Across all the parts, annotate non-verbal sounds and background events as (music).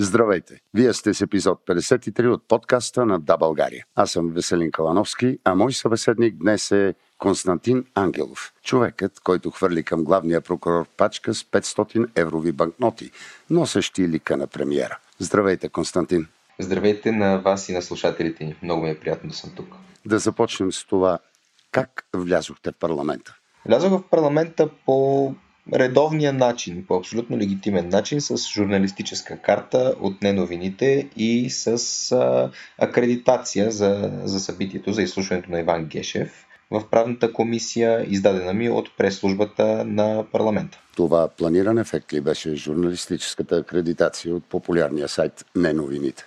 Здравейте! Вие сте с епизод 53 от подкаста на Да България. Аз съм Веселин Калановски, а мой събеседник днес е Константин Ангелов. Човекът, който хвърли към главния прокурор пачка с 500 еврови банкноти, носещи лика на премиера. Здравейте, Константин! Здравейте на вас и на слушателите ни. Много ми е приятно да съм тук. Да започнем с това. Как влязохте в парламента? Влязох в парламента по редовния начин, по абсолютно легитимен начин, с журналистическа карта от неновините и с а, акредитация за, за събитието, за изслушването на Иван Гешев в правната комисия, издадена ми от прес-службата на парламента. Това планиран ефект ли беше журналистическата акредитация от популярния сайт Неновините?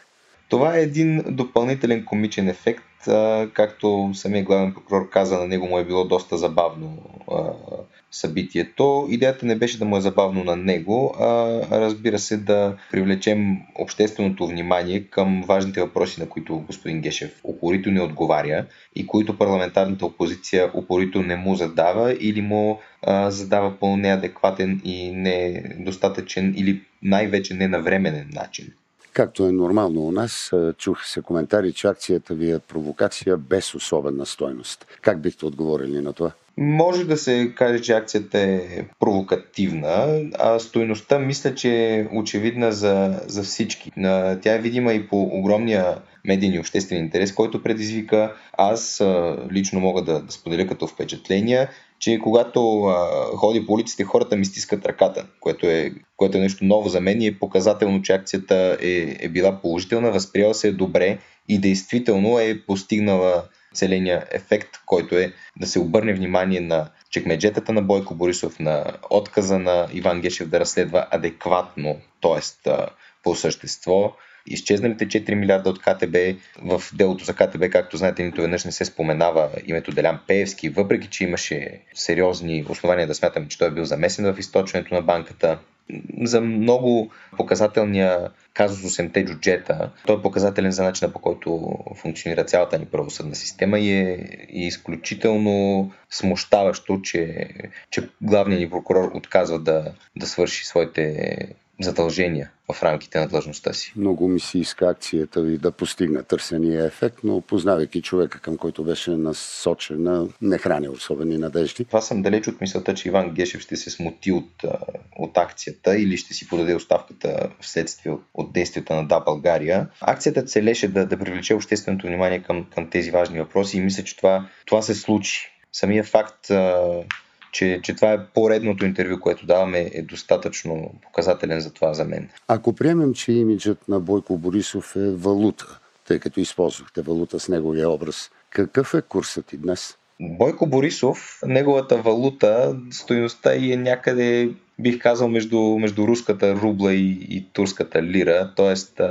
Това е един допълнителен комичен ефект, както самия главен прокурор каза, на него му е било доста забавно събитието. Идеята не беше да му е забавно на него, а разбира се да привлечем общественото внимание към важните въпроси, на които господин Гешев упорито не отговаря и които парламентарната опозиция упорито не му задава или му а, задава по неадекватен и недостатъчен или най-вече ненавременен начин. Както е нормално у нас, чуха се коментари, че акцията ви е провокация без особена стойност. Как бихте отговорили на това? Може да се каже, че акцията е провокативна, а стойността мисля, че е очевидна за, за всички. Тя е видима и по огромния медийни обществен интерес, който предизвика. Аз лично мога да, да споделя като впечатления, че когато ходи по улиците, хората ми стискат ръката, което е, което е нещо ново за мен и е показателно, че акцията е, е била положителна, възприела се добре и действително е постигнала целения ефект, който е да се обърне внимание на чекмеджетата на Бойко Борисов, на отказа на Иван Гешев да разследва адекватно, т.е. по същество, изчезналите 4 милиарда от КТБ. В делото за КТБ, както знаете, нито веднъж не се споменава името Делян Пеевски, въпреки че имаше сериозни основания да смятаме, че той е бил замесен в източването на банката. За много показателния казус 8-те джуджета, той е показателен за начина по който функционира цялата ни правосъдна система и е изключително смущаващо, че, че главният ни прокурор отказва да, да свърши своите задължения в рамките на длъжността си. Много ми си иска акцията ви да постигне търсения ефект, но познавайки човека, към който беше насочена, не храни особени надежди. Това съм далеч от мисълта, че Иван Гешев ще се смути от, от акцията или ще си подаде оставката вследствие от, от действията на Да България. Акцията целеше да, да привлече общественото внимание към, към тези важни въпроси и мисля, че това, това се случи. Самия факт че, че това е поредното интервю, което даваме, е достатъчно показателен за това за мен. Ако приемем, че имиджът на Бойко Борисов е валута, тъй като използвахте валута с неговия образ, какъв е курсът и днес? Бойко Борисов, неговата валута, стоеността и е някъде бих казал, между, между руската рубла и, и турската лира, т.е.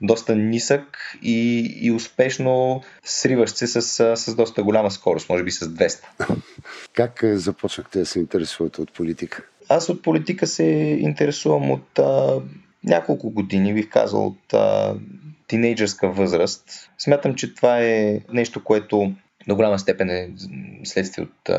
доста нисък и, и успешно сриващ се с, с доста голяма скорост, може би с 200. (laughs) Как започнахте да се интересувате от политика? Аз от политика се интересувам от а, няколко години, бих казал, от а, тинейджърска възраст. Смятам, че това е нещо, което до голяма степен е следствие от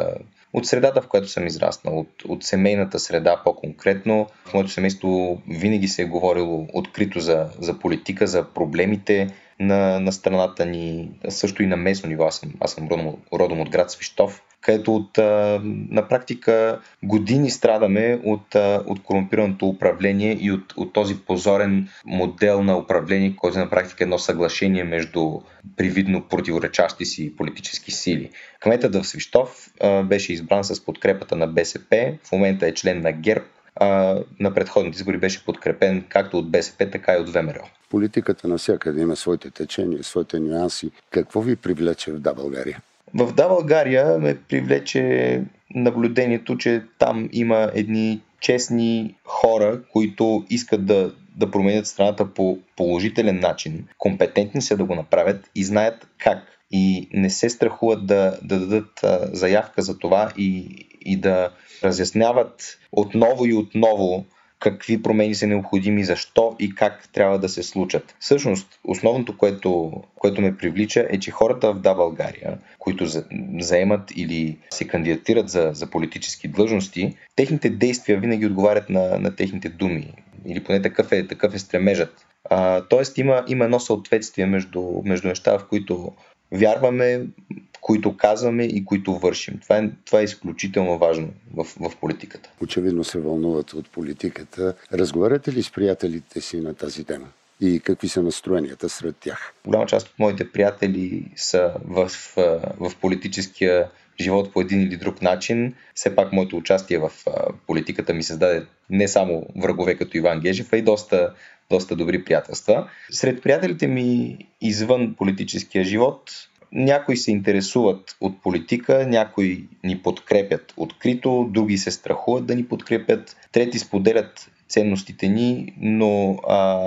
от средата, в която съм израснал, от, от семейната среда по-конкретно. В моето семейство винаги се е говорило открито за, за политика, за проблемите на, на страната ни, също и на местно ниво. Аз съм, аз съм родом, родом от град Свищов където от, на практика години страдаме от, от корумпираното управление и от, от този позорен модел на управление, който на практика е едно съглашение между привидно противоречащи си политически сили. Кметът в Свищов беше избран с подкрепата на БСП, в момента е член на ГЕРБ, на предходните избори беше подкрепен както от БСП, така и от ВМРО. Политиката навсякъде има своите течения, своите нюанси. Какво ви привлече в Да България? В Да България ме привлече наблюдението, че там има едни честни хора, които искат да, да променят страната по положителен начин, компетентни са да го направят и знаят как. И не се страхуват да, да дадат заявка за това и, и да разясняват отново и отново какви промени са необходими, защо и как трябва да се случат. Всъщност, основното, което, което ме привлича е, че хората в Да България, които заемат или се кандидатират за, за политически длъжности, техните действия винаги отговарят на, на техните думи. или поне такъв е, такъв е стремежът. А, тоест има, има едно съответствие между, между неща, в които вярваме, които казваме и които вършим. Това е, това е изключително важно в, в политиката. Очевидно се вълнувате от политиката. Разговаряте ли с приятелите си на тази тема? И какви са настроенията сред тях? Голяма част от моите приятели са в, в, в политическия живот по един или друг начин. Все пак моето участие в политиката ми създаде не само врагове като Иван Гежев, а и доста, доста добри приятелства. Сред приятелите ми извън политическия живот някои се интересуват от политика, някои ни подкрепят открито, други се страхуват да ни подкрепят, трети споделят ценностите ни, но, а,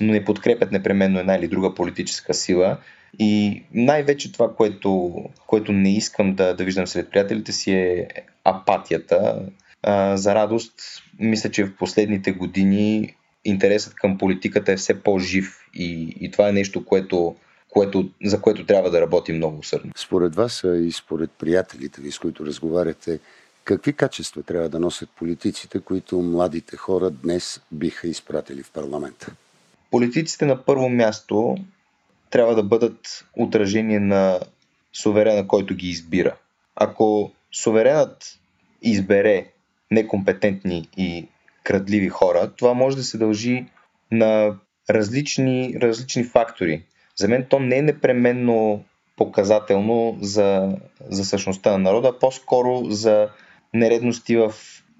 но не подкрепят непременно една или друга политическа сила. И най-вече това, което, което не искам да, да виждам сред приятелите си е апатията. А, за радост, мисля, че в последните години интересът към политиката е все по-жив и, и това е нещо, което, което, за което трябва да работим много усърдно. Според вас и според приятелите ви, с които разговаряте, какви качества трябва да носят политиците, които младите хора днес биха изпратили в парламента? Политиците на първо място трябва да бъдат отражение на суверена, който ги избира. Ако суверенът избере некомпетентни и крадливи хора, това може да се дължи на различни, различни фактори. За мен то не е непременно показателно за, за същността на народа, а по-скоро за нередности в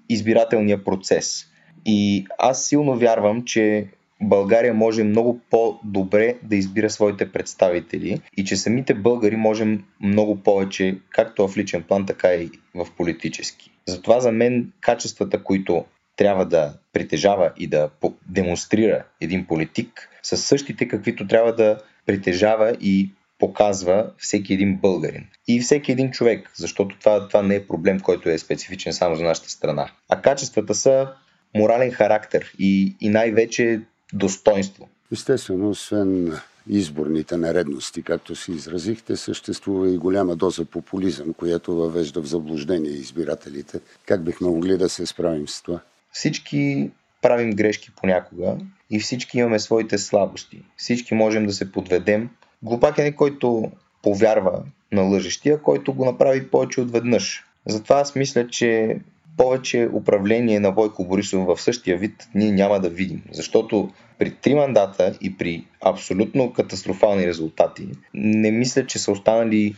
избирателния процес. И аз силно вярвам, че България може много по-добре да избира своите представители и че самите българи можем много повече, както в личен план, така и в политически. Затова за мен качествата, които трябва да притежава и да демонстрира един политик, са същите, каквито трябва да притежава и показва всеки един българин. И всеки един човек, защото това, това не е проблем, който е специфичен само за нашата страна. А качествата са морален характер и, и най-вече достоинство. Естествено, освен изборните нередности, както си изразихте, съществува и голяма доза популизъм, която въвежда в заблуждение избирателите. Как бихме могли да се справим с това? Всички правим грешки понякога и всички имаме своите слабости. Всички можем да се подведем. Глупак е не който повярва на лъжещия, който го направи повече от веднъж. Затова аз мисля, че повече управление на Бойко Борисов в същия вид ние няма да видим. Защото при три мандата и при абсолютно катастрофални резултати, не мисля, че са останали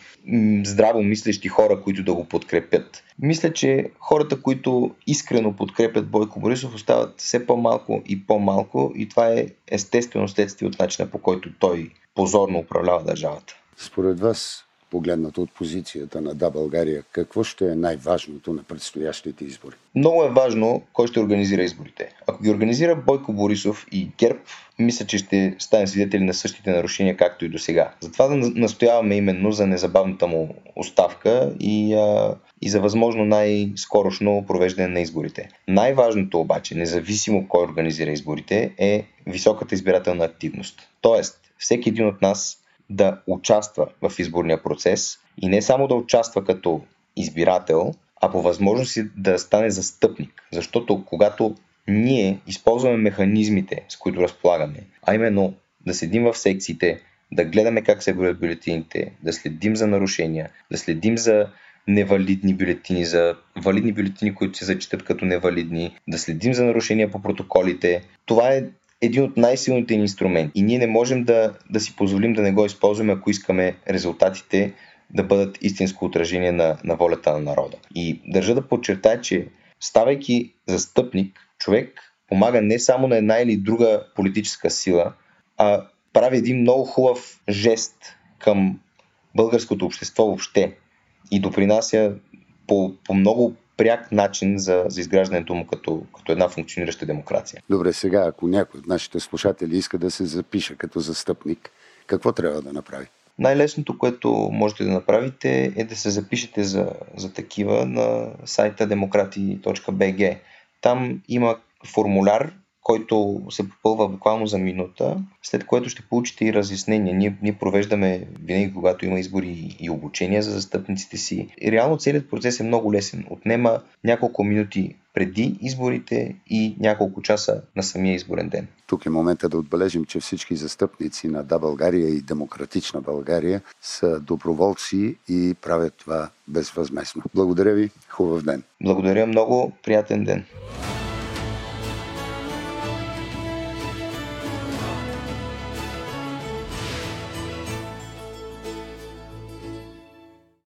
здраво мислещи хора, които да го подкрепят. Мисля, че хората, които искрено подкрепят Бойко Борисов, остават все по-малко и по-малко и това е естествено следствие от начина по който той позорно управлява държавата. Според вас, погледнато от позицията на Да България, какво ще е най-важното на предстоящите избори? Много е важно кой ще организира изборите. Ако ги организира Бойко Борисов и ГЕРБ, мисля, че ще станем свидетели на същите нарушения, както и до сега. Затова да настояваме именно за незабавната му оставка и, а, и за възможно най-скорошно провеждане на изборите. Най-важното обаче, независимо кой организира изборите, е високата избирателна активност. Тоест, всеки един от нас да участва в изборния процес и не само да участва като избирател, а по възможност да стане застъпник. Защото когато ние използваме механизмите, с които разполагаме, а именно да седим в секциите, да гледаме как се броят бюлетините, да следим за нарушения, да следим за невалидни бюлетини, за валидни бюлетини, които се зачитат като невалидни, да следим за нарушения по протоколите. Това е един от най-силните ни инструменти. И ние не можем да, да си позволим да не го използваме, ако искаме резултатите да бъдат истинско отражение на, на волята на народа. И държа да подчертая, че ставайки застъпник, човек помага не само на една или друга политическа сила, а прави един много хубав жест към българското общество въобще и допринася по, по много пряк начин за, за изграждането му като, като една функционираща демокрация. Добре, сега ако някой от нашите слушатели иска да се запише като застъпник, какво трябва да направи? Най-лесното, което можете да направите е да се запишете за, за такива на сайта demokrati.bg. Там има формуляр, който се попълва буквално за минута, след което ще получите и разяснения. Ние, ние провеждаме винаги, когато има избори и обучения за застъпниците си. И реално целият процес е много лесен. Отнема няколко минути преди изборите и няколко часа на самия изборен ден. Тук е момента да отбележим, че всички застъпници на Да България и Демократична България са доброволци и правят това безвъзместно. Благодаря ви, хубав ден. Благодаря много, приятен ден.